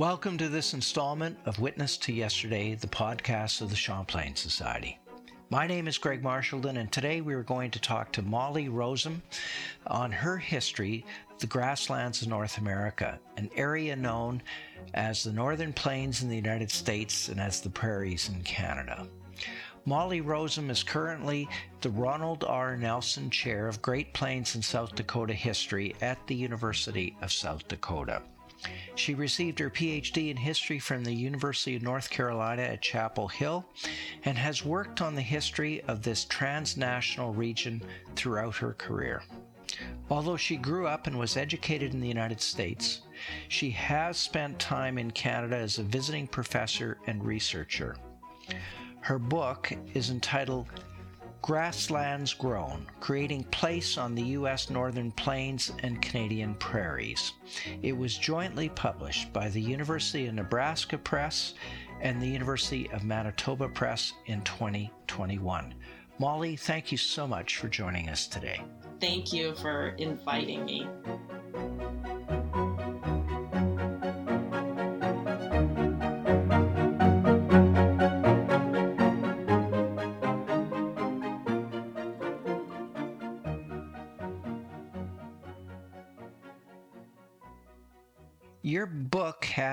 Welcome to this installment of Witness to Yesterday, the podcast of the Champlain Society. My name is Greg Marchildon, and today we are going to talk to Molly Rozum on her history of the grasslands of North America, an area known as the Northern Plains in the United States and as the prairies in Canada. Molly Rozum is currently the Ronald R. Nelson Chair of Great Plains and South Dakota History at the University of South Dakota. She received her PhD in history from the University of North Carolina at Chapel Hill and has worked on the history of this transnational region throughout her career. Although she grew up and was educated in the United States, she has spent time in Canada as a visiting professor and researcher. Her book is entitled Grasslands Grown Creating Place on the U.S. Northern Plains and Canadian Prairies. It was jointly published by the University of Nebraska Press and the University of Manitoba Press in 2021. Molly, thank you so much for joining us today. Thank you for inviting me.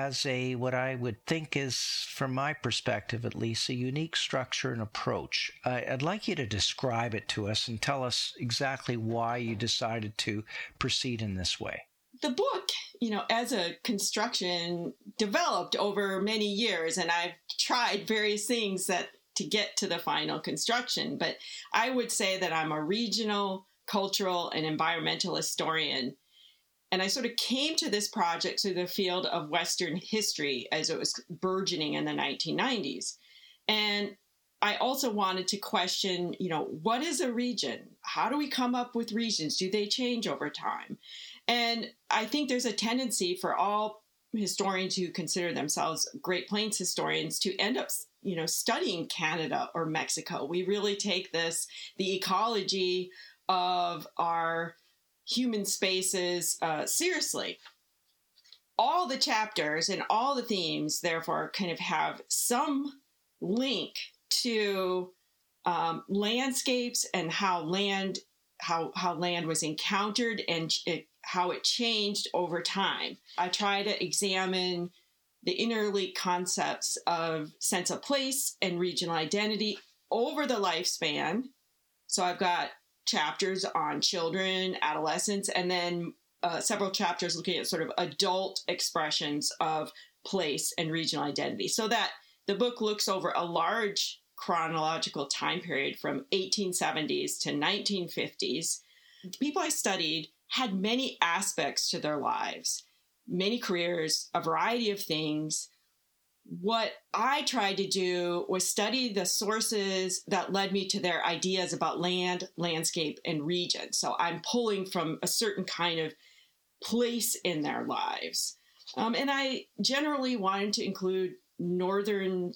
Has a, what I would think is, from my perspective at least, a unique structure and approach. I'd like you to describe it to us and tell us exactly why you decided to proceed in this way. The book, you know, as a construction developed over many years, and I've tried various things that to get to the final construction, but I would say that I'm a regional, cultural, and environmental historian and I sort of came to this project through the field of Western history as it was burgeoning in the 1990s. And I also wanted to question, you know, what is a region? How do we come up with regions? Do they change over time? And I think there's a tendency for all historians who consider themselves Great Plains historians to end up, you know, studying Canada or Mexico. We really take this, the ecology of our human spaces uh, seriously. All the chapters and all the themes, therefore, kind of have some link to um, landscapes and how land how how land was encountered and it, how it changed over time. I try to examine the interlinked concepts of sense of place and regional identity over the lifespan. So I've got chapters on children, adolescents, and then uh, several chapters looking at sort of adult expressions of place and regional identity. So that the book looks over a large chronological time period from 1870s to 1950s. The people I studied had many aspects to their lives, many careers, a variety of things what I tried to do was study the sources that led me to their ideas about land, landscape, and region. So I'm pulling from a certain kind of place in their lives. Um, and I generally wanted to include northern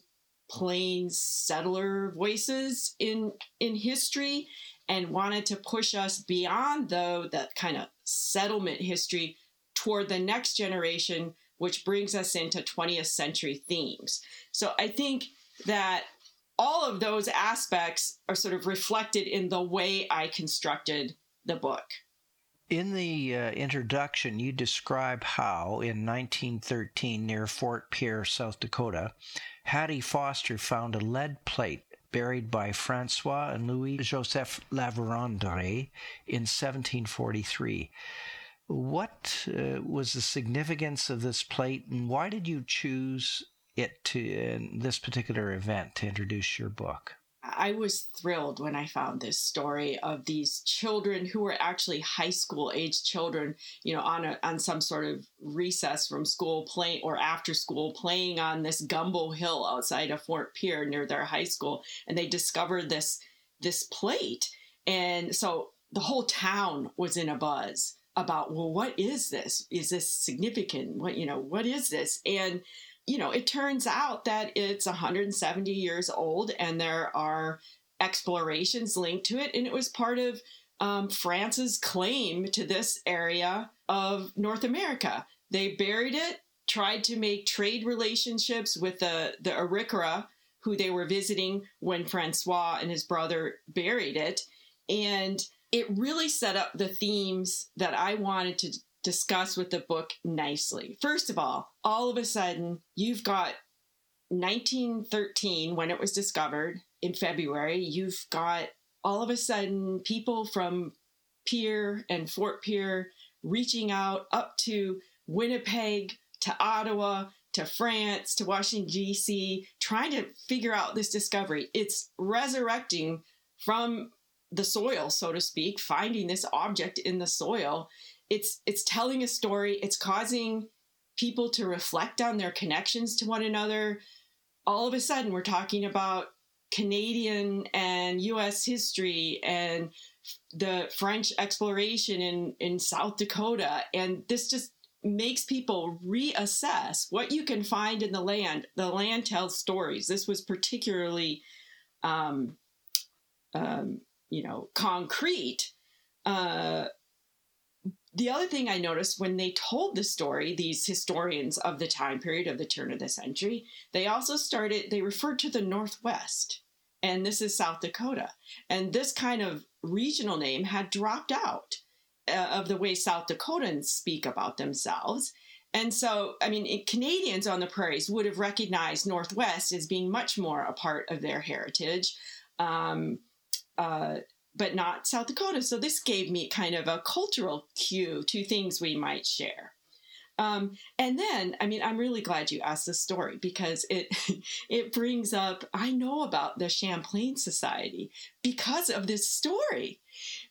plains settler voices in in history and wanted to push us beyond though that kind of settlement history toward the next generation which brings us into 20th century themes. So I think that all of those aspects are sort of reflected in the way I constructed the book. In the uh, introduction, you describe how, in 1913, near Fort Pierre, South Dakota, Hattie Foster found a lead plate buried by Francois and Louis Joseph La Vérendrye in 1743. What uh, was the significance of this plate, and why did you choose it to this particular event to introduce your book? I was thrilled when I found this story of these children who were actually high school age children, you know, on a, on some sort of recess from school playing or after school playing on this gumbo hill outside of Fort Pierre near their high school, and they discovered this this plate, and so the whole town was in a buzz about well what is this? Is this significant? What you know what is this? And you know it turns out that it's 170 years old and there are explorations linked to it. And it was part of um, france's claim to this area of north america. They buried it tried to make trade relationships with the the Arikara, who they were visiting when Francois and his brother buried it, and it really set up the themes that I wanted to discuss with the book nicely. First of all, all of a sudden, you've got 1913 when it was discovered in February. You've got all of a sudden people from Pierre and Fort Pierre reaching out up to Winnipeg, to Ottawa, to France, to Washington, D.C., trying to figure out this discovery. It's resurrecting from the soil, so to speak, finding this object in the soil. It's it's telling a story. It's causing people to reflect on their connections to one another. All of a sudden, we're talking about Canadian and U.S. history and the French exploration in in South Dakota, and this just makes people reassess what you can find in the land. The land tells stories. This was particularly, um, um, you know, concrete. Uh, the other thing I noticed when they told the story, these historians of the time period of the turn of the century, they also started, they referred to the Northwest. And this is South Dakota. And this kind of regional name had dropped out uh, of the way South Dakotans speak about themselves. And so, I mean, it, Canadians on the prairies would have recognized Northwest as being much more a part of their heritage, um, uh, but not South Dakota. So, this gave me kind of a cultural cue to things we might share. Um, and then, I mean, I'm really glad you asked this story because it it brings up. I know about the Champlain Society because of this story,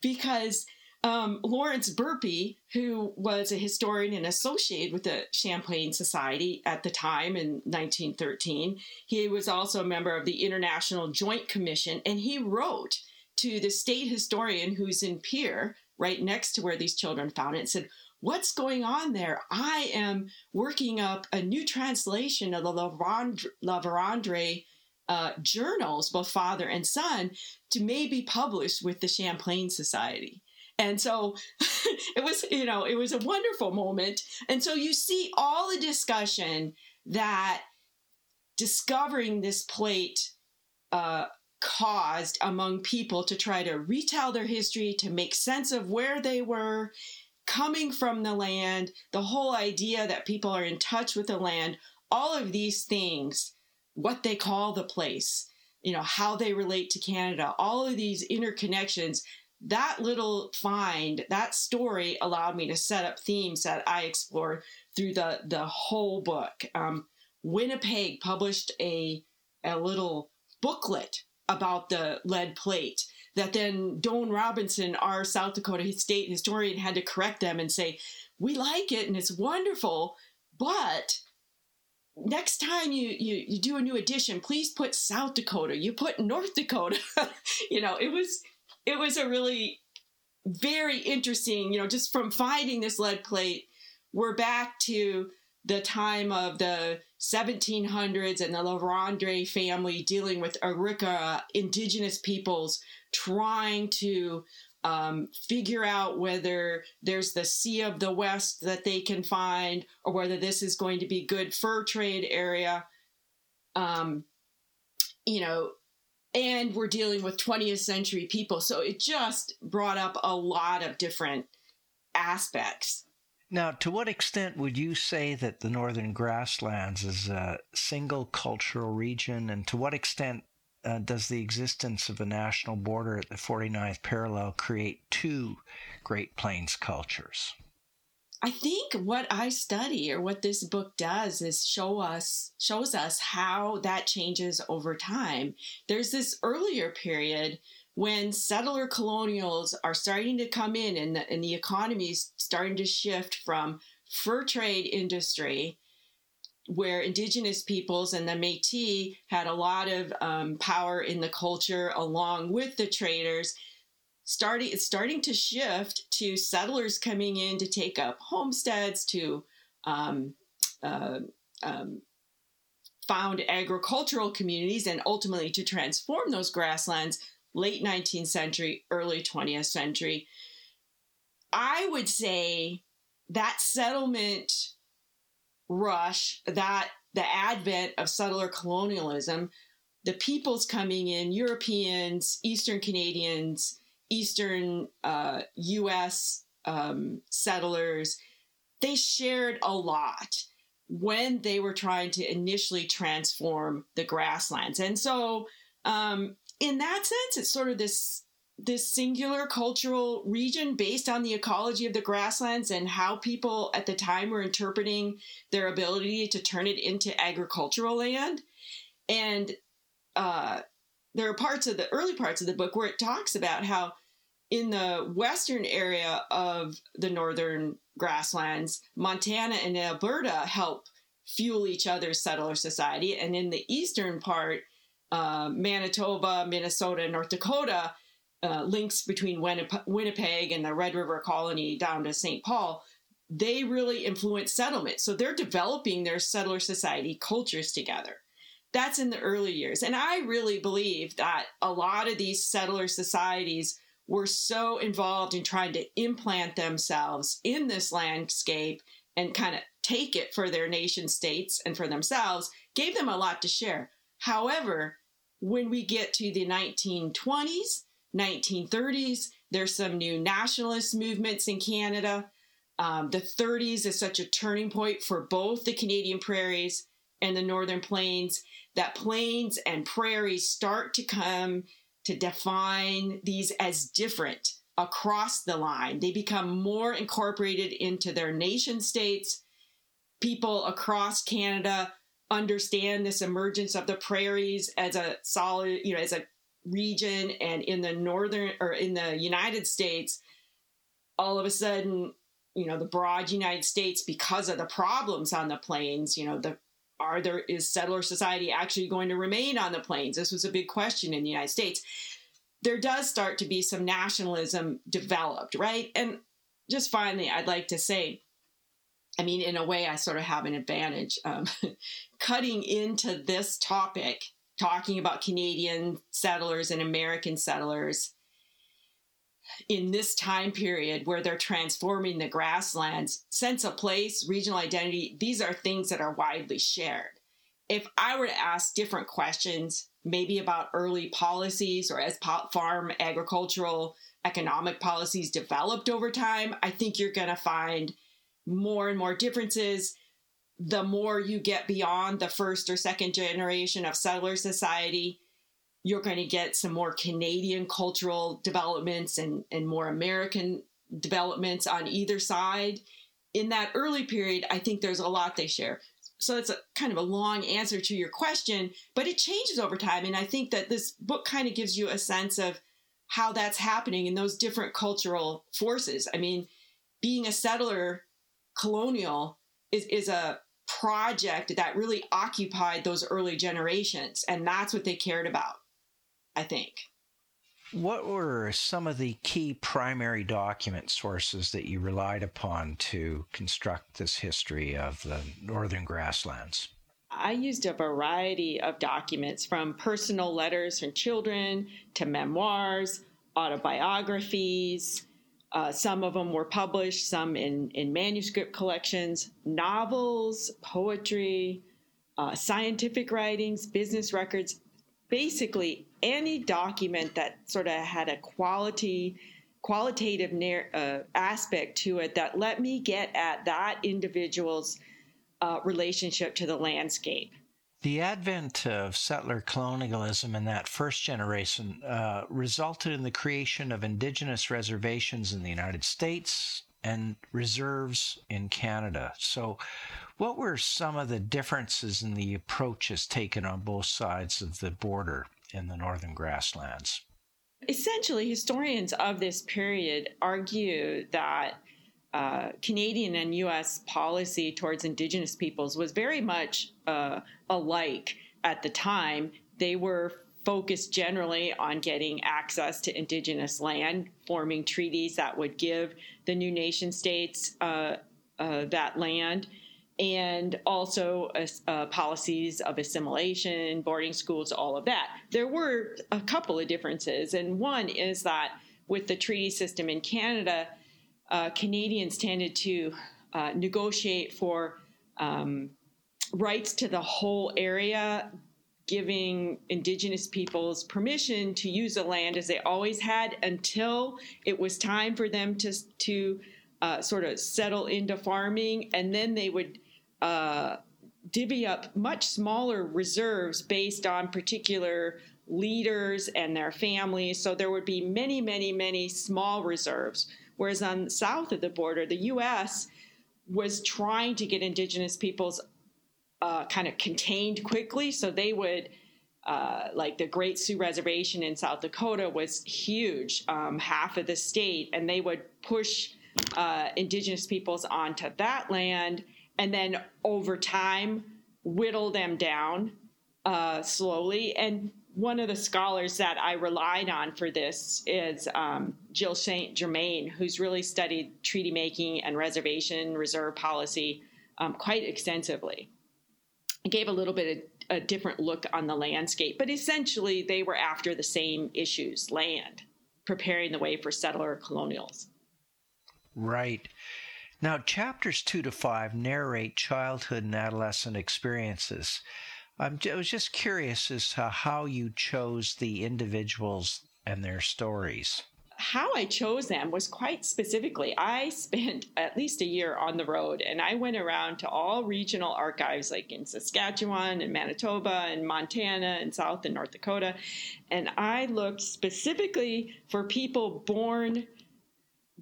because um, Lawrence Burpee, who was a historian and associated with the Champlain Society at the time in 1913, he was also a member of the International Joint Commission, and he wrote to the state historian who's in Pierre, right next to where these children found it, and said, What's going on there? I am working up a new translation of the La Vérendrye uh, journals, both father and son, to maybe publish with the Champlain Society. And so it was, you know, it was a wonderful moment. And so you see all the discussion that discovering this plate uh, caused among people to try to retell their history, to make sense of where they were coming from the land, the whole idea that people are in touch with the land, all of these things, what they call the place, you know, how they relate to Canada, all of these interconnections that little find, that story allowed me to set up themes that I explore through the the whole book. Um, Winnipeg published a a little booklet about the lead plate that then Doan Robinson, our South Dakota state historian, had to correct them and say, "We like it and it's wonderful, but." next time you, you you do a new edition please put south dakota you put north dakota you know it was it was a really very interesting, you know, just from finding this lead plate, we're back to the time of the 1700s and the La Vérendrye family dealing with Arikara, indigenous peoples, trying to um, figure out whether there's the Sea of the West that they can find or whether this is going to be good fur trade area. Um, you know, and we're dealing with 20th century people. So it just brought up a lot of different aspects. Now, to what extent would you say that the Northern Grasslands is a single cultural region, and to what extent uh, does the existence of a national border at the 49th parallel create two Great Plains cultures? I think what I study or what this book does is show us shows us how that changes over time. There's this earlier period when settler colonials are starting to come in and the, and the economy is starting to shift from fur trade industry where indigenous peoples and the Métis had a lot of um, power in the culture along with the traders starting it's starting to shift to settlers coming in to take up homesteads to um, uh, um, found agricultural communities and ultimately to transform those grasslands late 19th century early 20th century i would say that settlement rush, that the advent of settler colonialism, the peoples coming in, Europeans, Eastern Canadians, Eastern uh, U.S. Um, settlers, they shared a lot when they were trying to initially transform the grasslands. And so, um, in that sense, it's sort of this this singular cultural region based on the ecology of the grasslands and how people at the time were interpreting their ability to turn it into agricultural land. And uh, there are parts of the early parts of the book where it talks about how in the western area of the northern grasslands, Montana and Alberta help fuel each other's settler society. And in the eastern part, uh, Manitoba, Minnesota, North Dakota uh, links between Winnipeg and the Red River Colony down to St. Paul, they really influence settlement. So they're developing their settler society cultures together. That's in the early years. And I really believe that a lot of these settler societies were so involved in trying to implant themselves in this landscape and kind of take it for their nation states and for themselves, gave them a lot to share. However, when we get to the 1920s, 1930s. There's some new nationalist movements in Canada. Um, the 30s is such a turning point for both the Canadian prairies and the Northern Plains that plains and prairies start to come to define these as different across the line. They become more incorporated into their nation states. People across Canada understand this emergence of the prairies as a solid, you know, as a region and in the northern or in the United States, all of a sudden, you know, the broad United States, because of the problems on the plains, you know, the are there is settler society actually going to remain on the plains? This was a big question in the United States. There does start to be some nationalism developed, right? And just finally, I'd like to say, I mean, in a way, I sort of have an advantage. Um, cutting into this topic talking about Canadian settlers and American settlers in this time period where they're transforming the grasslands, sense of place, regional identity, these are things that are widely shared. If I were to ask different questions, maybe about early policies or as farm agricultural economic policies developed over time, I think you're going to find more and more differences the more you get beyond the first or second generation of settler society, you're going to get some more Canadian cultural developments and, and more American developments on either side. In that early period, I think there's a lot they share. So it's a kind of a long answer to your question, but it changes over time. And I think that this book kind of gives you a sense of how that's happening in those different cultural forces. I mean, being a settler colonial is, is a project that really occupied those early generations. And that's what they cared about, I think. What were some of the key primary document sources that you relied upon to construct this history of the northern grasslands? I used a variety of documents from personal letters from children to memoirs, autobiographies, uh, some of them were published, some in, in manuscript collections, novels, poetry, uh, scientific writings, business records, basically any document that sort of had a quality qualitative uh, aspect to it that let me get at that individual's uh, relationship to the landscape. The advent of settler colonialism in that first generation uh, resulted in the creation of indigenous reservations in the United States and reserves in Canada. So, what were some of the differences in the approaches taken on both sides of the border in the northern grasslands? Essentially, historians of this period argue that uh, Canadian and U.S. policy towards Indigenous peoples was very much uh, alike at the time. They were focused generally on getting access to Indigenous land, forming treaties that would give the new nation states uh, uh that land. And also uh, policies of assimilation, boarding schools, all of that. There were a couple of differences. And one is that with the treaty system in Canada, uh, Canadians tended to uh, negotiate for um, rights to the whole area, giving indigenous peoples permission to use the land as they always had until it was time for them to to uh, sort of settle into farming, and then they would uh, divvy up much smaller reserves based on particular leaders and their families. So there would be many, many, many small reserves. Whereas on south of the border, the U.S. was trying to get indigenous peoples uh, kind of contained quickly, so they would. Uh, like the Great Sioux Reservation in South Dakota was huge, um, half of the state, and they would push uh, indigenous peoples onto that land and then over time whittle them down uh, slowly. And one of the scholars that I relied on for this is um, Jill St. Germain, who's really studied treaty making and reservation reserve policy um, quite extensively. Gave a little bit of a different look on the landscape, but essentially they were after the same issues land, preparing the way for settler colonials. Right. Now, chapters two to five narrate childhood and adolescent experiences. I'm, I was just curious as to how you chose the individuals and their stories. How I chose them was quite specifically. I spent at least a year on the road and I went around to all regional archives, like in Saskatchewan and Manitoba and Montana and South and North Dakota. And I looked specifically for people born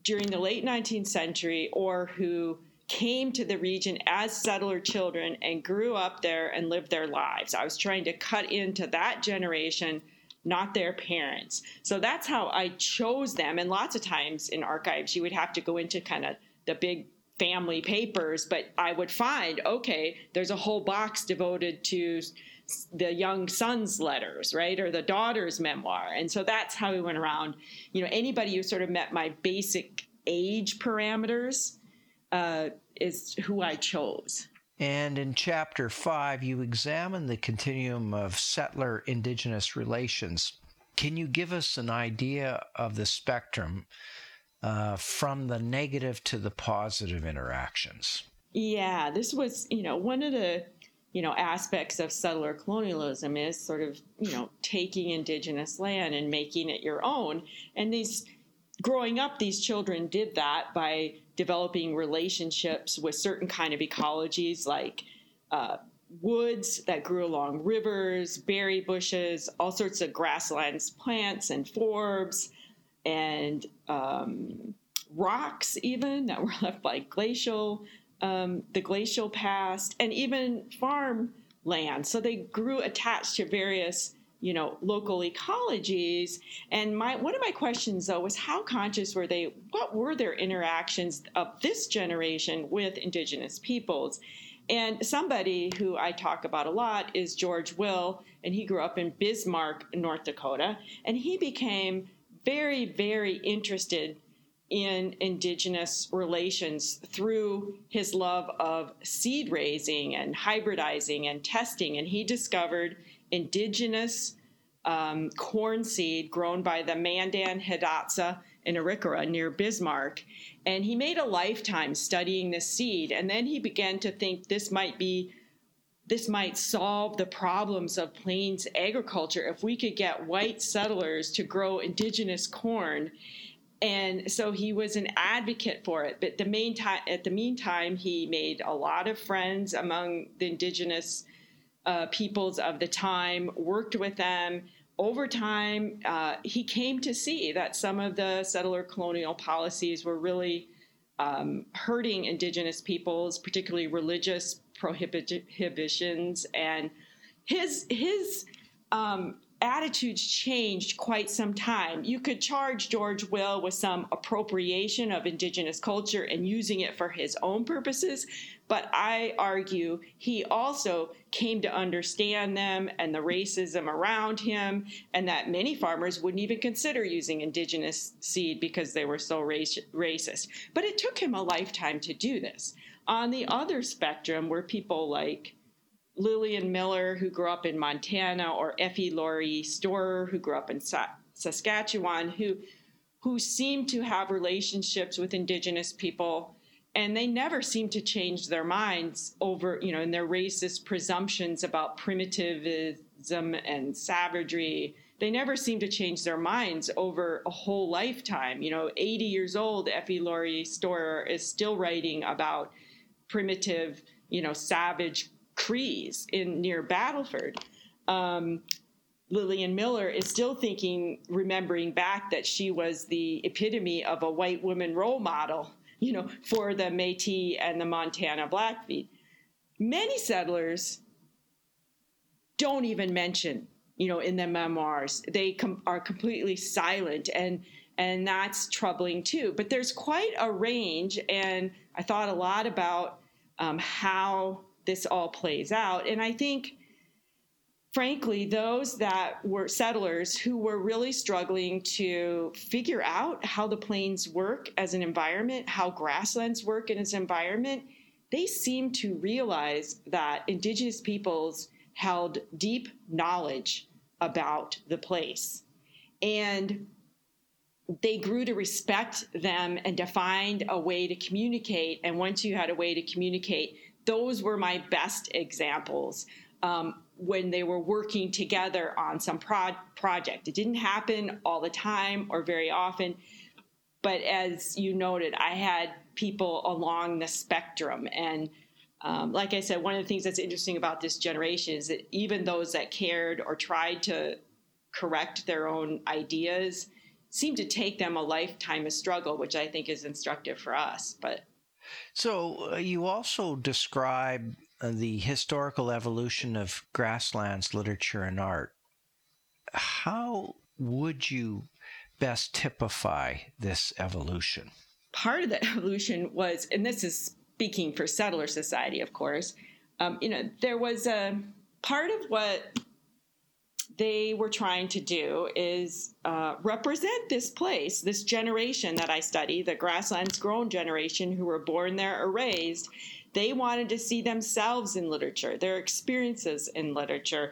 during the late 19th century or who came to the region as settler children and grew up there and lived their lives. I was trying to cut into that generation, not their parents. So that's how I chose them. And lots of times in archives, you would have to go into kind of the big family papers, but I would find, okay, there's a whole box devoted to the young son's letters, right, or the daughter's memoir. And so that's how we went around. You know, anybody who sort of met my basic age parameters uh, is who I chose. And in chapter five, you examine the continuum of settler indigenous relations. Can you give us an idea of the spectrum uh, from the negative to the positive interactions? Yeah, this was, you know, one of the you know aspects of settler colonialism is sort of you know taking indigenous land and making it your own and these growing up these children did that by developing relationships with certain kind of ecologies like uh, woods that grew along rivers berry bushes all sorts of grasslands plants and forbs and um, rocks even that were left by glacial um, the glacial past, and even farm land. So they grew attached to various you know local ecologies and my one of my questions though was how conscious were they what were their interactions of this generation with indigenous peoples and somebody who I talk about a lot is George Will, and he grew up in Bismarck, North Dakota, and he became very, very interested in indigenous relations through his love of seed raising and hybridizing and testing. And he discovered indigenous um, corn seed grown by the Mandan Hidatsa in Arikara near Bismarck. And he made a lifetime studying this seed. And then he began to think this might be. This might solve the problems of plains agriculture if we could get white settlers to grow indigenous corn and so he was an advocate for it. But the main time, at the meantime, he made a lot of friends among the indigenous uh, peoples of the time, worked with them. Over time, uh, he came to see that some of the settler colonial policies were really um, hurting indigenous peoples, particularly religious prohibitions. And his his um, attitudes changed quite some time. You could charge George Will with some appropriation of indigenous culture and using it for his own purposes, but I argue he also came to understand them and the racism around him, and that many farmers wouldn't even consider using indigenous seed because they were so rac- racist. But it took him a lifetime to do this. On the other spectrum were people like Lillian Miller, who grew up in Montana, or Effie Laurie Storer, who grew up in Sa- Saskatchewan, who who seemed to have relationships with Indigenous people and they never seem to change their minds over, you know, in their racist presumptions about primitivism and savagery. They never seem to change their minds over a whole lifetime. You know, 80 years old, Effie Laurie Storer is still writing about primitive, you know, savage Crees in near Battleford. Um, Lillian Miller is still thinking, remembering back that she was the epitome of a white woman role model, you know, for the Métis and the Montana Blackfeet. Many settlers don't even mention, you know, in their memoirs. They com- are completely silent, and and that's troubling too. But there's quite a range, and I thought a lot about um, how this all plays out, and I think frankly, those that were settlers who were really struggling to figure out how the plains work as an environment, how grasslands work in its environment, they seemed to realize that indigenous peoples held deep knowledge about the place. And they grew to respect them and to find a way to communicate. And once you had a way to communicate, those were my best examples um, when they were working together on some pro- project. It didn't happen all the time or very often, but as you noted, I had people along the spectrum. And um, like I said, one of the things that's interesting about this generation is that even those that cared or tried to correct their own ideas seemed to take them a lifetime of struggle, which I think is instructive for us. But so uh, you also describe the historical evolution of grasslands literature and art. How would you best typify this evolution? Part of the evolution was, and this is speaking for settler society, of course, um, you know, there was a part of what they were trying to do is uh, represent this place, this generation that I study, the grasslands grown generation who were born there or raised, they wanted to see themselves in literature, their experiences in literature,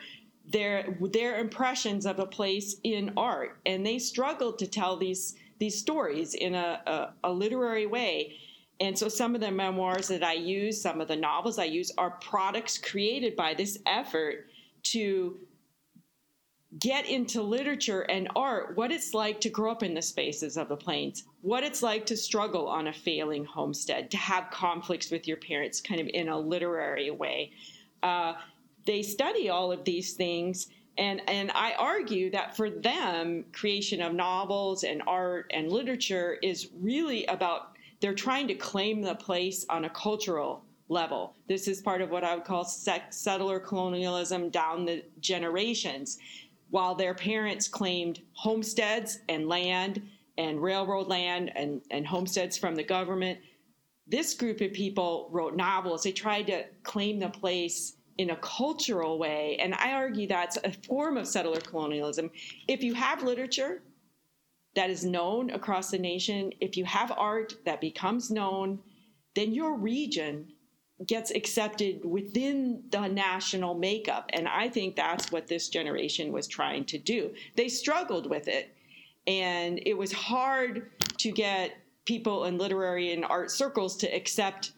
their their impressions of a place in art, and they struggled to tell these these stories in a, a, a literary way. And so some of the memoirs that I use, some of the novels I use, are products created by this effort to get into literature and art what it's like to grow up in the spaces of the plains, what it's like to struggle on a failing homestead, to have conflicts with your parents kind of in a literary way. Uh, they study all of these things. And, and I argue that for them, creation of novels and art and literature is really about they're trying to claim the place on a cultural level. This is part of what I would call settler colonialism down the generations while their parents claimed homesteads and land and railroad land and, and homesteads from the government, this group of people wrote novels. They tried to claim the place in a cultural way. And I argue that's a form of settler colonialism. If you have literature that is known across the nation, if you have art that becomes known, then your region gets accepted within the national makeup. And I think that's what this generation was trying to do. They struggled with it. And it was hard to get people in literary and art circles to accept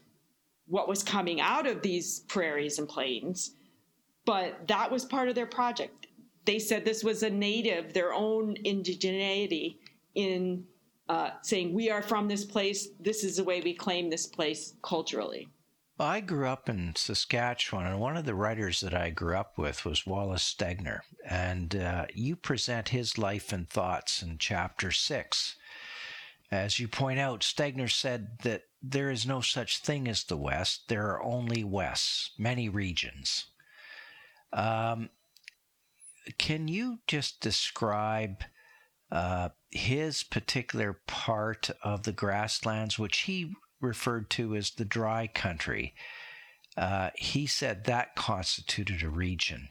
what was coming out of these prairies and plains. But that was part of their project. They said this was a native, their own indigeneity in uh, saying, we are from this place. This is the way we claim this place culturally. I grew up in Saskatchewan, and one of the writers that I grew up with was Wallace Stegner. And uh, you present his life and thoughts in chapter six. As you point out, Stegner said that there is no such thing as the West, there are only Wests, many regions. Um, can you just describe uh, his particular part of the grasslands, which he referred to as the dry country. Uh, he said that constituted a region.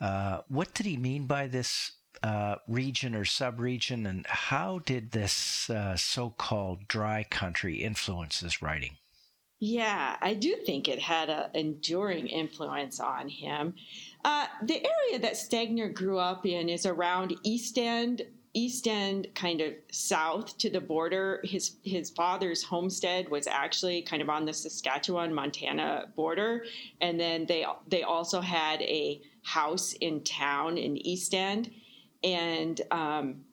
Uh, what did he mean by this uh, region or subregion, and how did this uh, so called dry country influence his writing? Yeah, I do think it had an enduring influence on him. Uh, the area that Stegner grew up in is around East End, East End, kind of south to the border. His his father's homestead was actually kind of on the Saskatchewan Montana border, and then they they also had a house in town in East End, and um,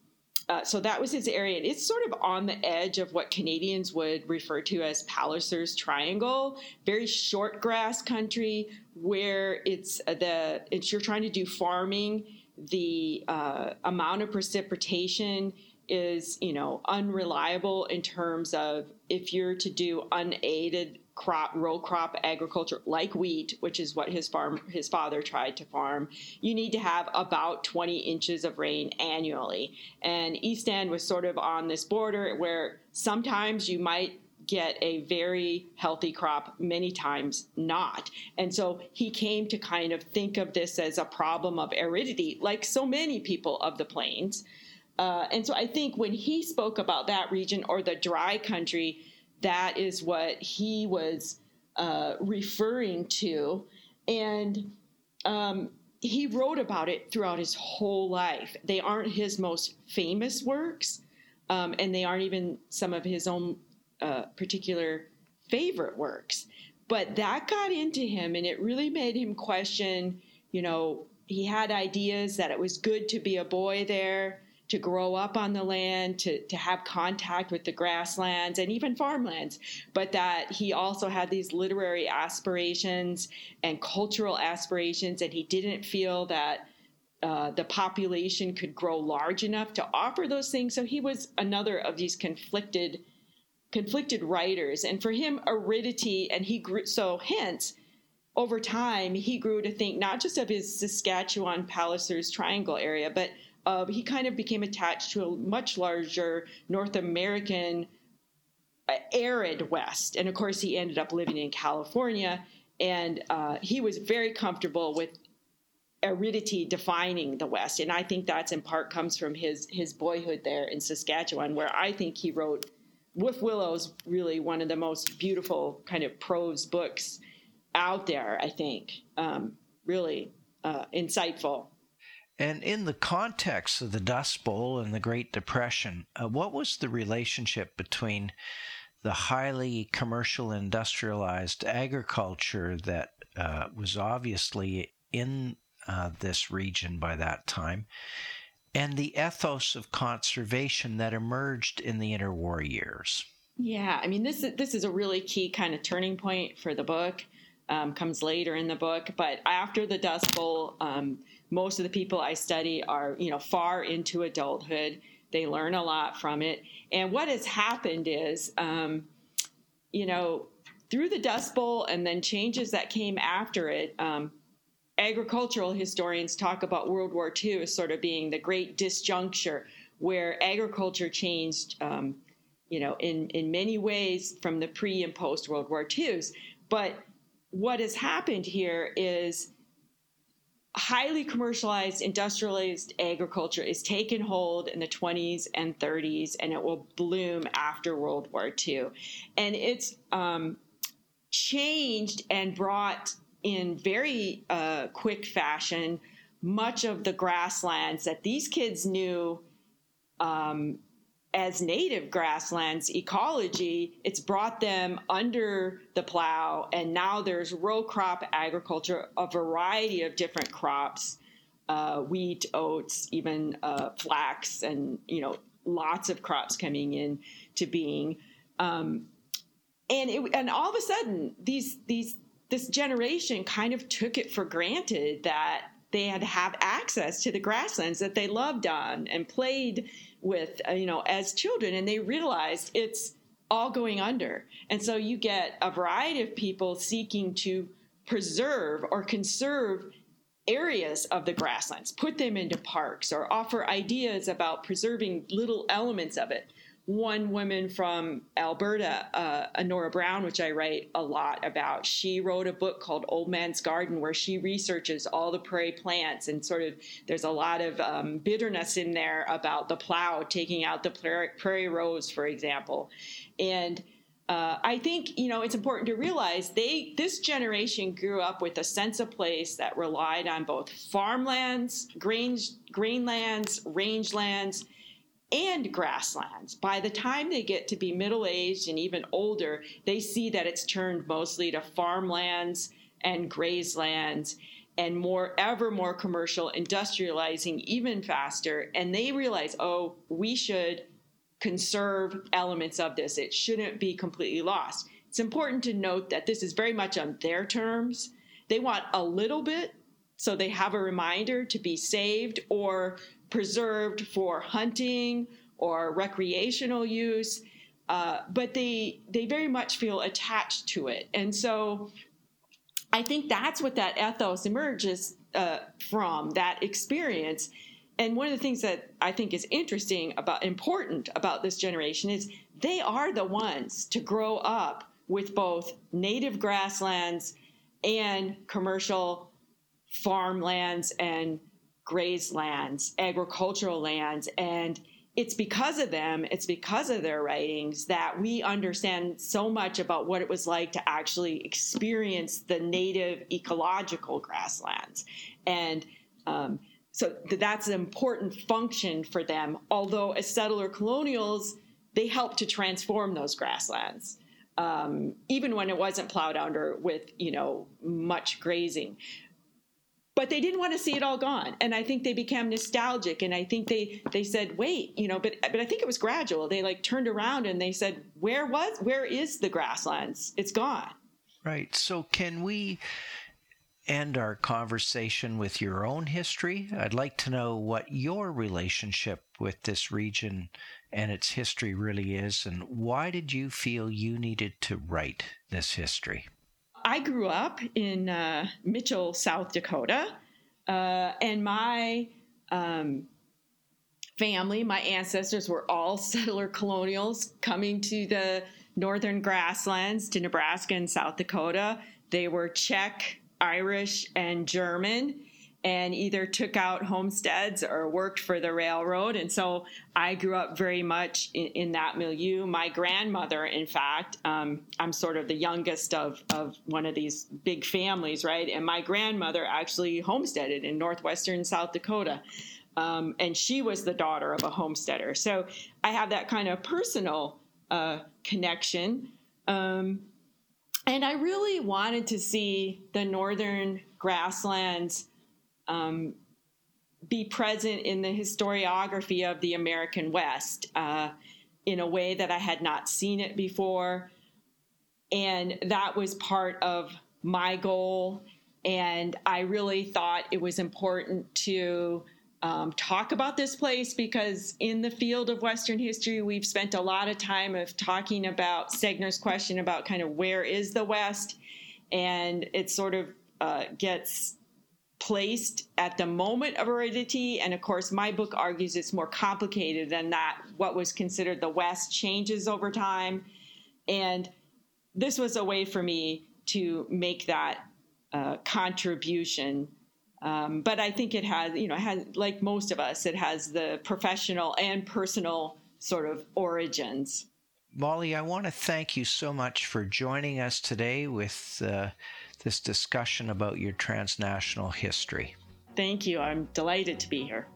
uh, so that was his area. And It's sort of on the edge of what Canadians would refer to as Palliser's Triangle, very short grass country where it's the it's you're trying to do farming. The uh, amount of precipitation is you know unreliable in terms of if you're to do unaided crop row crop agriculture like wheat which is what his farm his father tried to farm you need to have about 20 inches of rain annually. And east end was sort of on this border where sometimes you might get a very healthy crop many times not and so he came to kind of think of this as a problem of aridity like so many people of the plains uh, and so i think when he spoke about that region or the dry country that is what he was uh, referring to. And um, he wrote about it throughout his whole life. They aren't his most famous works, um, and they aren't even some of his own uh, particular favorite works. But that got into him, and it really made him question you know, he had ideas that it was good to be a boy there to grow up on the land, to, to have contact with the grasslands and even farmlands, but that he also had these literary aspirations and cultural aspirations, and he didn't feel that uh, the population could grow large enough to offer those things. So he was another of these conflicted conflicted writers, and for him, aridity, and he grew so hence over time he grew to think not just of his Saskatchewan Pallisers Triangle area, but uh, he kind of became attached to a much larger North American uh, arid West. And of course, he ended up living in California, and uh, he was very comfortable with aridity defining the West. And I think that's in part comes from his his boyhood there in Saskatchewan, where I think he wrote Wolf Willow's really one of the most beautiful kind of prose books out there. I think um, really uh, insightful. And in the context of the Dust Bowl and the Great Depression, uh, what was the relationship between the highly commercial industrialized agriculture that uh, was obviously in uh, this region by that time and the ethos of conservation that emerged in the interwar years? Yeah, I mean this is, this is a really key kind of turning point for the book. Um, comes later in the book, but after the Dust Bowl, um, most of the people I study are, you know, far into adulthood. They learn a lot from it. And what has happened is, um, you know, through the Dust Bowl and then changes that came after it, um, agricultural historians talk about World War II as sort of being the great disjuncture where agriculture changed, um, you know, in, in many ways from the pre and post World War IIs. But what has happened here is highly commercialized, industrialized agriculture is taken hold in the 20s and 30s, and it will bloom after World War II. And it's um, changed and brought in very uh, quick fashion much of the grasslands that these kids knew um, as native grasslands ecology, it's brought them under the plow, and now there's row crop agriculture, a variety of different crops, uh, wheat, oats, even uh, flax, and you know lots of crops coming in to being. Um, and it, and all of a sudden, these these this generation kind of took it for granted that they had to have access to the grasslands that they loved on and played with, uh, you know, as children, and they realized it's all going under. And so you get a variety of people seeking to preserve or conserve areas of the grasslands, put them into parks, or offer ideas about preserving little elements of it one woman from Alberta, uh, Brown, which I write a lot about, she wrote a book called Old Man's Garden where she researches all the prairie plants and sort of there's a lot of um, bitterness in there about the plow taking out the prairie, prairie rose, for example. And uh, I think you know it's important to realize they this generation grew up with a sense of place that relied on both farmlands, grain grainlands, rangelands, and grasslands. By the time they get to be middle aged and even older, they see that it's turned mostly to farmlands and grazelands and more ever more commercial industrializing even faster. And they realize oh we should conserve elements of this. It shouldn't be completely lost. It's important to note that this is very much on their terms. They want a little bit so they have a reminder to be saved or preserved for hunting or recreational use uh, but they they very much feel attached to it and so I think that's what that ethos emerges uh, from that experience. And one of the things that I think is interesting about important about this generation is they are the ones to grow up with both native grasslands and commercial farmlands and grazelands, agricultural lands, and it's because of them, it's because of their writings that we understand so much about what it was like to actually experience the native ecological grasslands. And um, so that's an important function for them, although as settler colonials, they helped to transform those grasslands. Um, even when it wasn't plowed under with you know much grazing but they didn't want to see it all gone. And i think they became nostalgic. And i think they they said wait you know but but i think it was gradual. They like turned around and they said where was where is the grasslands? It's gone. Right. So can we end our conversation with your own history? I'd like to know what your relationship with this region and its history really is and why did you feel you needed to write this history I grew up in uh, Mitchell, South Dakota, uh, and my um, family, my ancestors were all settler colonials coming to the northern grasslands to Nebraska and South Dakota. They were Czech, Irish, and German and either took out homesteads or worked for the railroad. And so I grew up very much in, in that milieu. My grandmother, in fact, um, I'm sort of the youngest of, of one of these big families, right? And my grandmother actually homesteaded in northwestern South Dakota. Um, and she was the daughter of a homesteader. So I have that kind of personal uh, connection. Um, and I really wanted to see the northern grasslands um, be present in the historiography of the American West uh, in a way that I had not seen it before. And that was part of my goal. And I really thought it was important to um, talk about this place because in the field of Western history, we've spent a lot of time of talking about Stegner's question about kind of where is the West, and it sort of uh, gets placed at the moment of aridity. And of course, my book argues it's more complicated than that. What was considered the West changes over time. And this was a way for me to make that uh, contribution. Um, but I think it has, you know, it has, like most of us, it has the professional and personal sort of origins. Molly, I want to thank you so much for joining us today with uh, this discussion about your transnational history. Thank you. I'm delighted to be here.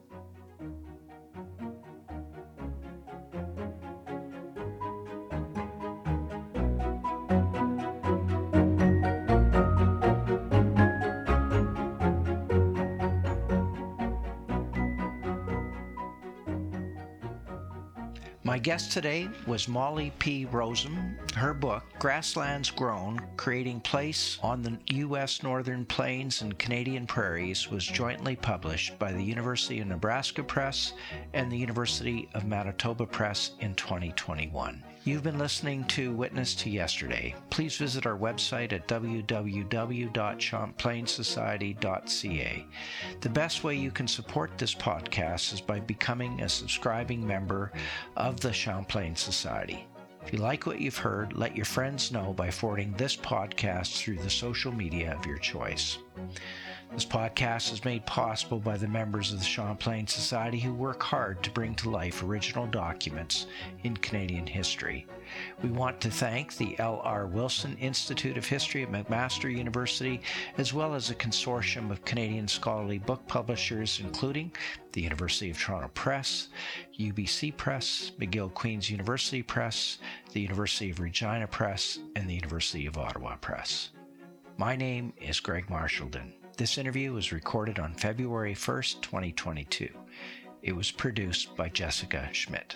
My guest today was Molly P. Rozum. Her book, Grasslands Grown Creating Place on the U.S. Northern Plains and Canadian Prairies, was jointly published by the University of Nebraska Press and the University of Manitoba Press in 2021. You've been listening to Witness to Yesterday. Please visit our website at www.champlainsociety.ca. The best way you can support this podcast is by becoming a subscribing member of the Champlain Society. If you like what you've heard, let your friends know by forwarding this podcast through the social media of your choice. This podcast is made possible by the members of the Champlain Society who work hard to bring to life original documents in Canadian history. We want to thank the L.R. Wilson Institute of History at McMaster University, as well as a consortium of Canadian scholarly book publishers, including the University of Toronto Press, UBC Press, McGill Queen's University Press, the University of Regina Press, and the University of Ottawa Press. My name is Greg Marchildon. This interview was recorded on February 1st, 2022. It was produced by Jessica Schmidt.